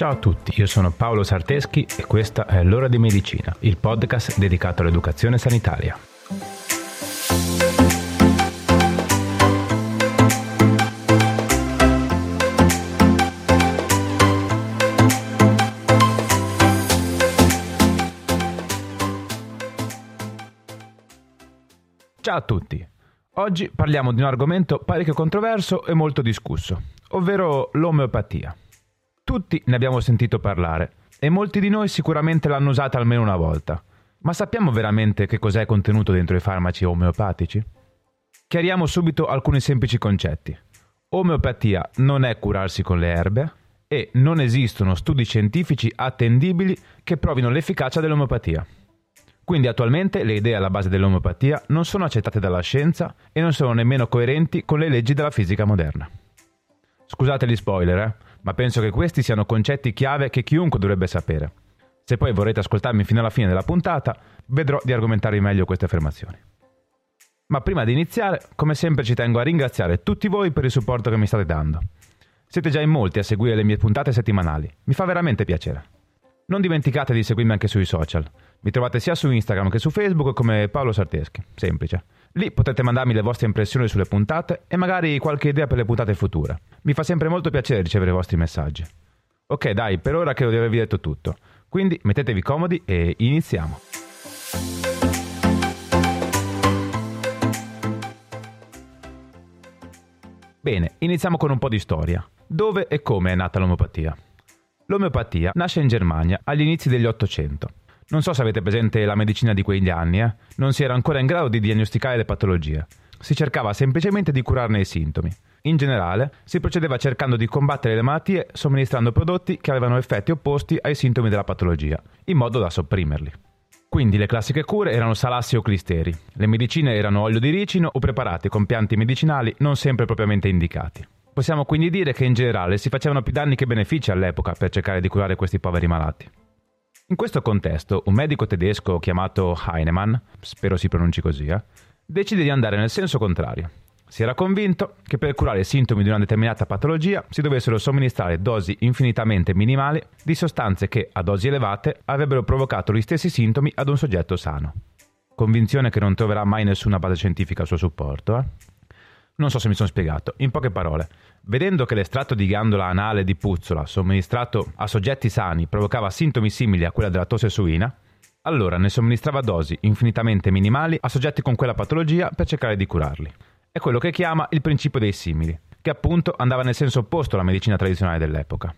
Ciao a tutti, io sono Paolo Sarteschi e questa è L'ora di medicina, il podcast dedicato all'educazione sanitaria. Ciao a tutti, oggi parliamo di un argomento parecchio controverso e molto discusso, ovvero l'omeopatia. Tutti ne abbiamo sentito parlare e molti di noi sicuramente l'hanno usata almeno una volta. Ma sappiamo veramente che cos'è contenuto dentro i farmaci omeopatici? Chiariamo subito alcuni semplici concetti. Omeopatia non è curarsi con le erbe e non esistono studi scientifici attendibili che provino l'efficacia dell'omeopatia. Quindi attualmente le idee alla base dell'omeopatia non sono accettate dalla scienza e non sono nemmeno coerenti con le leggi della fisica moderna. Scusate gli spoiler, eh? Ma penso che questi siano concetti chiave che chiunque dovrebbe sapere. Se poi vorrete ascoltarmi fino alla fine della puntata, vedrò di argomentarvi meglio queste affermazioni. Ma prima di iniziare, come sempre ci tengo a ringraziare tutti voi per il supporto che mi state dando. Siete già in molti a seguire le mie puntate settimanali, mi fa veramente piacere. Non dimenticate di seguirmi anche sui social. Mi trovate sia su Instagram che su Facebook come Paolo Sarteschi, semplice. Lì potete mandarmi le vostre impressioni sulle puntate e magari qualche idea per le puntate future. Mi fa sempre molto piacere ricevere i vostri messaggi. Ok, dai, per ora credo di avervi detto tutto. Quindi mettetevi comodi e iniziamo. Bene, iniziamo con un po' di storia. Dove e come è nata l'omeopatia? L'omeopatia nasce in Germania agli inizi degli Ottocento non so se avete presente la medicina di quegli anni, eh? non si era ancora in grado di diagnosticare le patologie. Si cercava semplicemente di curarne i sintomi. In generale, si procedeva cercando di combattere le malattie somministrando prodotti che avevano effetti opposti ai sintomi della patologia, in modo da sopprimerli. Quindi le classiche cure erano salassi o clisteri. Le medicine erano olio di ricino o preparati con pianti medicinali non sempre propriamente indicati. Possiamo quindi dire che in generale si facevano più danni che benefici all'epoca per cercare di curare questi poveri malati. In questo contesto, un medico tedesco chiamato Heinemann, spero si pronunci così, eh, decide di andare nel senso contrario. Si era convinto che per curare i sintomi di una determinata patologia si dovessero somministrare dosi infinitamente minimali di sostanze che, a dosi elevate, avrebbero provocato gli stessi sintomi ad un soggetto sano. Convinzione che non troverà mai nessuna base scientifica al suo supporto, eh? Non so se mi sono spiegato. In poche parole, vedendo che l'estratto di ghiandola anale di puzzola somministrato a soggetti sani provocava sintomi simili a quella della tosse suina, allora ne somministrava dosi infinitamente minimali a soggetti con quella patologia per cercare di curarli. È quello che chiama il principio dei simili, che appunto andava nel senso opposto alla medicina tradizionale dell'epoca.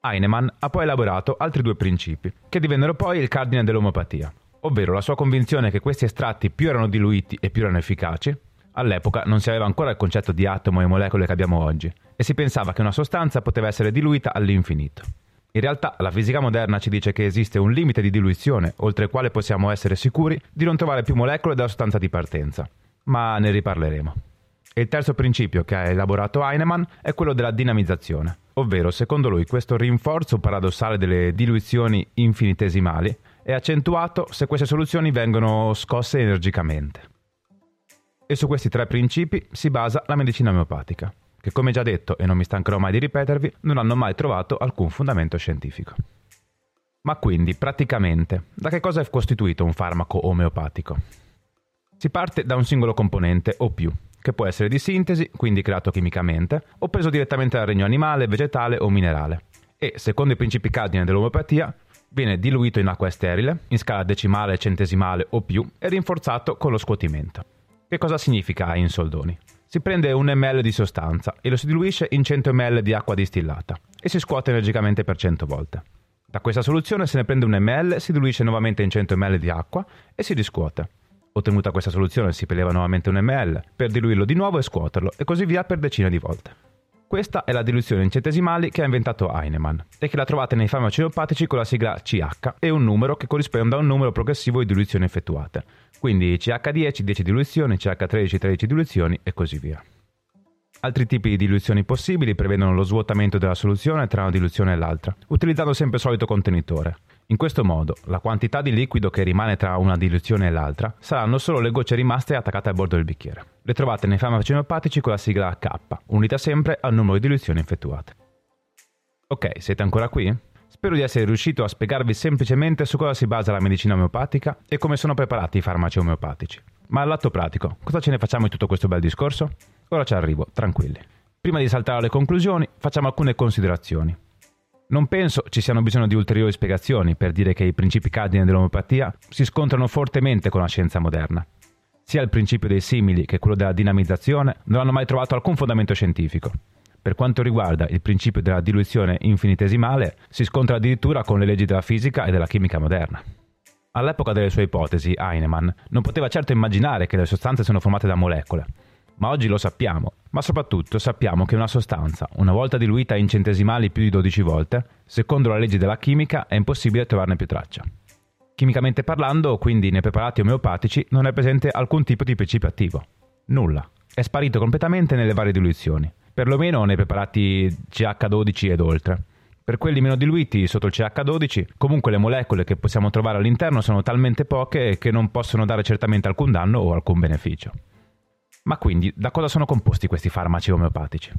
Heinemann ha poi elaborato altri due principi, che divennero poi il cardine dell'omeopatia, ovvero la sua convinzione che questi estratti più erano diluiti e più erano efficaci, All'epoca non si aveva ancora il concetto di atomo e molecole che abbiamo oggi e si pensava che una sostanza poteva essere diluita all'infinito. In realtà la fisica moderna ci dice che esiste un limite di diluizione oltre il quale possiamo essere sicuri di non trovare più molecole della sostanza di partenza, ma ne riparleremo. E il terzo principio che ha elaborato Heinemann è quello della dinamizzazione, ovvero secondo lui questo rinforzo paradossale delle diluizioni infinitesimali è accentuato se queste soluzioni vengono scosse energicamente. E su questi tre principi si basa la medicina omeopatica, che come già detto e non mi stancherò mai di ripetervi, non hanno mai trovato alcun fondamento scientifico. Ma quindi, praticamente, da che cosa è costituito un farmaco omeopatico? Si parte da un singolo componente o più, che può essere di sintesi, quindi creato chimicamente, o preso direttamente dal regno animale, vegetale o minerale. E, secondo i principi cardine dell'omeopatia, viene diluito in acqua sterile, in scala decimale, centesimale o più, e rinforzato con lo scuotimento. Che cosa significa in soldoni? Si prende un ml di sostanza e lo si diluisce in 100 ml di acqua distillata e si scuote energicamente per 100 volte. Da questa soluzione se ne prende un ml, si diluisce nuovamente in 100 ml di acqua e si riscuote. Ottenuta questa soluzione si preleva nuovamente un ml per diluirlo di nuovo e scuoterlo e così via per decine di volte. Questa è la diluizione in centesimali che ha inventato Heinemann e che la trovate nei farmaci omeopatici con la sigla CH e un numero che corrisponde a un numero progressivo di diluizioni effettuate. Quindi CH10, 10 diluizioni, CH13, 13 diluizioni e così via. Altri tipi di diluizioni possibili prevedono lo svuotamento della soluzione tra una diluizione e l'altra, utilizzando sempre il solito contenitore. In questo modo, la quantità di liquido che rimane tra una diluizione e l'altra saranno solo le gocce rimaste attaccate al bordo del bicchiere. Le trovate nei farmaci omeopatici con la sigla K, unita sempre al numero di diluizioni effettuate. Ok, siete ancora qui? Spero di essere riuscito a spiegarvi semplicemente su cosa si basa la medicina omeopatica e come sono preparati i farmaci omeopatici. Ma al lato pratico, cosa ce ne facciamo di tutto questo bel discorso? Ora ci arrivo, tranquilli. Prima di saltare alle conclusioni, facciamo alcune considerazioni. Non penso ci siano bisogno di ulteriori spiegazioni per dire che i principi cardine dell'omeopatia si scontrano fortemente con la scienza moderna. Sia il principio dei simili che quello della dinamizzazione non hanno mai trovato alcun fondamento scientifico. Per quanto riguarda il principio della diluizione infinitesimale, si scontra addirittura con le leggi della fisica e della chimica moderna. All'epoca delle sue ipotesi, Heinemann non poteva certo immaginare che le sostanze sono formate da molecole, ma oggi lo sappiamo, ma soprattutto sappiamo che una sostanza, una volta diluita in centesimali più di 12 volte, secondo la legge della chimica è impossibile trovarne più traccia. Chimicamente parlando, quindi nei preparati omeopatici non è presente alcun tipo di principio attivo. Nulla. È sparito completamente nelle varie diluizioni, perlomeno nei preparati CH12 ed oltre. Per quelli meno diluiti sotto il CH12, comunque le molecole che possiamo trovare all'interno sono talmente poche che non possono dare certamente alcun danno o alcun beneficio. Ma quindi da cosa sono composti questi farmaci omeopatici?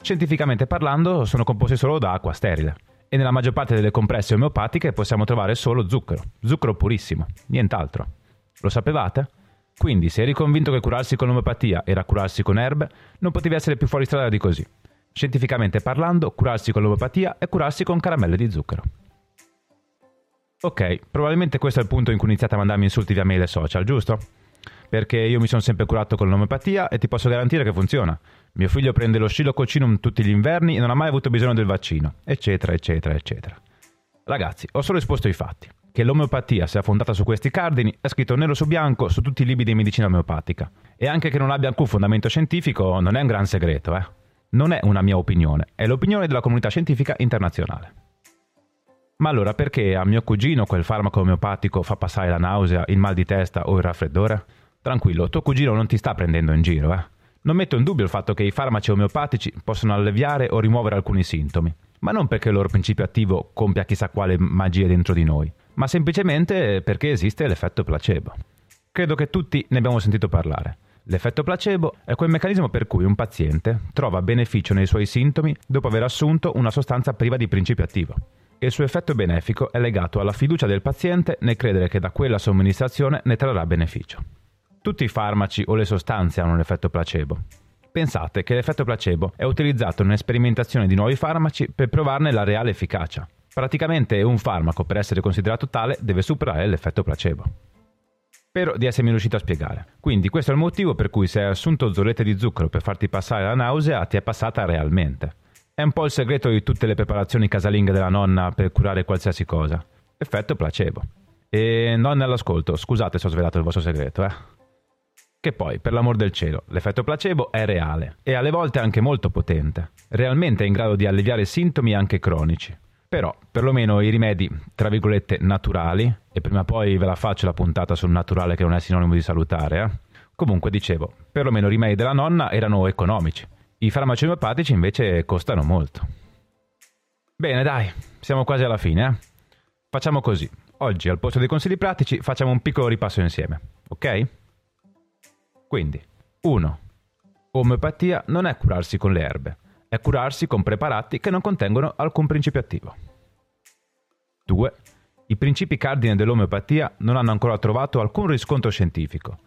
Scientificamente parlando sono composti solo da acqua sterile e nella maggior parte delle compresse omeopatiche possiamo trovare solo zucchero, zucchero purissimo, nient'altro. Lo sapevate? Quindi se eri convinto che curarsi con l'omeopatia era curarsi con erbe, non potevi essere più fuori strada di così. Scientificamente parlando, curarsi con l'omeopatia è curarsi con caramelle di zucchero. Ok, probabilmente questo è il punto in cui iniziate a mandarmi insulti via mail e social, giusto? Perché io mi sono sempre curato con l'omeopatia e ti posso garantire che funziona. Mio figlio prende lo scilococcinum tutti gli inverni e non ha mai avuto bisogno del vaccino, eccetera, eccetera, eccetera. Ragazzi, ho solo esposto i fatti. Che l'omeopatia sia fondata su questi cardini è scritto nero su bianco su tutti i libri di medicina omeopatica. E anche che non abbia alcun fondamento scientifico non è un gran segreto, eh. Non è una mia opinione, è l'opinione della comunità scientifica internazionale. Ma allora perché a mio cugino quel farmaco omeopatico fa passare la nausea, il mal di testa o il raffreddore? Tranquillo, tuo cugino non ti sta prendendo in giro, eh? Non metto in dubbio il fatto che i farmaci omeopatici possono alleviare o rimuovere alcuni sintomi, ma non perché il loro principio attivo compia chissà quale magia dentro di noi, ma semplicemente perché esiste l'effetto placebo. Credo che tutti ne abbiamo sentito parlare. L'effetto placebo è quel meccanismo per cui un paziente trova beneficio nei suoi sintomi dopo aver assunto una sostanza priva di principio attivo il suo effetto benefico è legato alla fiducia del paziente nel credere che da quella somministrazione ne trarrà beneficio. Tutti i farmaci o le sostanze hanno un effetto placebo. Pensate che l'effetto placebo è utilizzato nell'esperimentazione di nuovi farmaci per provarne la reale efficacia. Praticamente un farmaco, per essere considerato tale, deve superare l'effetto placebo. Spero di essermi riuscito a spiegare. Quindi questo è il motivo per cui se hai assunto zollette di zucchero per farti passare la nausea, ti è passata realmente. È un po' il segreto di tutte le preparazioni casalinghe della nonna per curare qualsiasi cosa. Effetto placebo. E nonna all'ascolto, scusate se ho svelato il vostro segreto, eh. Che poi, per l'amor del cielo, l'effetto placebo è reale e alle volte anche molto potente. Realmente è in grado di alleviare sintomi anche cronici. Però, perlomeno i rimedi, tra virgolette, naturali, e prima o poi ve la faccio la puntata sul naturale che non è sinonimo di salutare, eh. Comunque dicevo, perlomeno i rimedi della nonna erano economici i farmaci omeopatici invece costano molto. Bene, dai, siamo quasi alla fine. Eh? Facciamo così. Oggi, al posto dei consigli pratici, facciamo un piccolo ripasso insieme, ok? Quindi, 1. Omeopatia non è curarsi con le erbe, è curarsi con preparati che non contengono alcun principio attivo. 2. I principi cardine dell'omeopatia non hanno ancora trovato alcun riscontro scientifico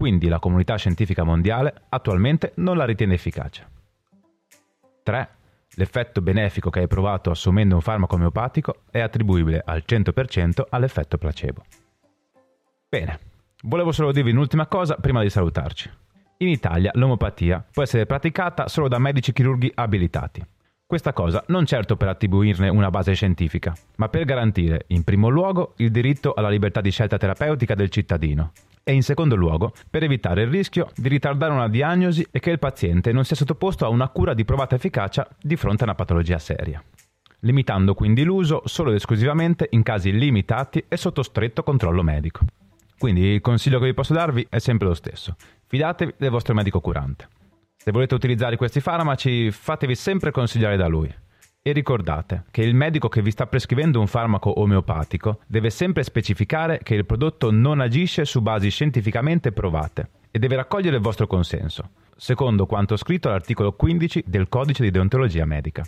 quindi la comunità scientifica mondiale attualmente non la ritiene efficace. 3. L'effetto benefico che hai provato assumendo un farmaco omeopatico è attribuibile al 100% all'effetto placebo. Bene, volevo solo dirvi un'ultima cosa prima di salutarci. In Italia l'omeopatia può essere praticata solo da medici chirurghi abilitati. Questa cosa non certo per attribuirne una base scientifica, ma per garantire, in primo luogo, il diritto alla libertà di scelta terapeutica del cittadino e in secondo luogo per evitare il rischio di ritardare una diagnosi e che il paziente non sia sottoposto a una cura di provata efficacia di fronte a una patologia seria limitando quindi l'uso solo ed esclusivamente in casi limitati e sotto stretto controllo medico. Quindi il consiglio che vi posso darvi è sempre lo stesso. Fidatevi del vostro medico curante. Se volete utilizzare questi farmaci, fatevi sempre consigliare da lui. E ricordate che il medico che vi sta prescrivendo un farmaco omeopatico deve sempre specificare che il prodotto non agisce su basi scientificamente provate e deve raccogliere il vostro consenso, secondo quanto scritto all'articolo 15 del Codice di deontologia medica.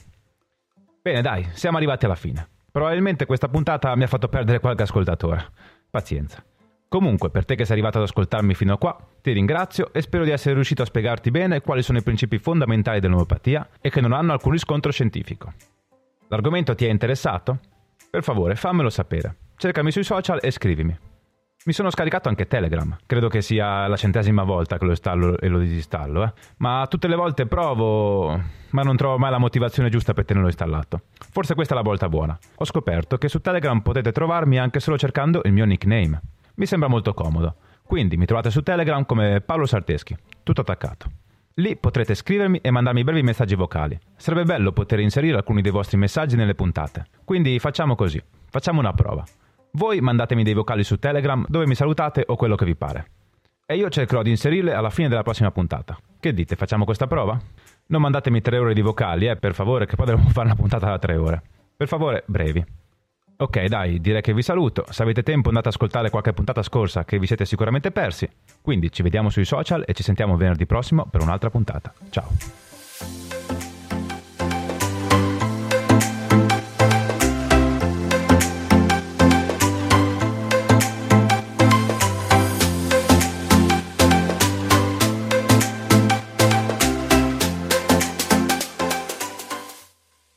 Bene, dai, siamo arrivati alla fine. Probabilmente questa puntata mi ha fatto perdere qualche ascoltatore. Pazienza. Comunque, per te che sei arrivato ad ascoltarmi fino a qua, ti ringrazio e spero di essere riuscito a spiegarti bene quali sono i principi fondamentali dell'omeopatia e che non hanno alcun riscontro scientifico. L'argomento ti è interessato? Per favore, fammelo sapere. Cercami sui social e scrivimi. Mi sono scaricato anche Telegram, credo che sia la centesima volta che lo installo e lo disinstallo, eh? ma tutte le volte provo, ma non trovo mai la motivazione giusta per tenerlo installato. Forse questa è la volta buona. Ho scoperto che su Telegram potete trovarmi anche solo cercando il mio nickname. Mi sembra molto comodo. Quindi mi trovate su Telegram come Paolo Sarteschi, tutto attaccato. Lì potrete scrivermi e mandarmi brevi messaggi vocali. Sarebbe bello poter inserire alcuni dei vostri messaggi nelle puntate. Quindi facciamo così, facciamo una prova. Voi mandatemi dei vocali su Telegram dove mi salutate o quello che vi pare. E io cercherò di inserirle alla fine della prossima puntata. Che dite, facciamo questa prova? Non mandatemi tre ore di vocali, eh, per favore, che poi dovremo fare una puntata da tre ore. Per favore, brevi. Ok, dai, direi che vi saluto. Se avete tempo andate ad ascoltare qualche puntata scorsa che vi siete sicuramente persi. Quindi ci vediamo sui social e ci sentiamo venerdì prossimo per un'altra puntata. Ciao.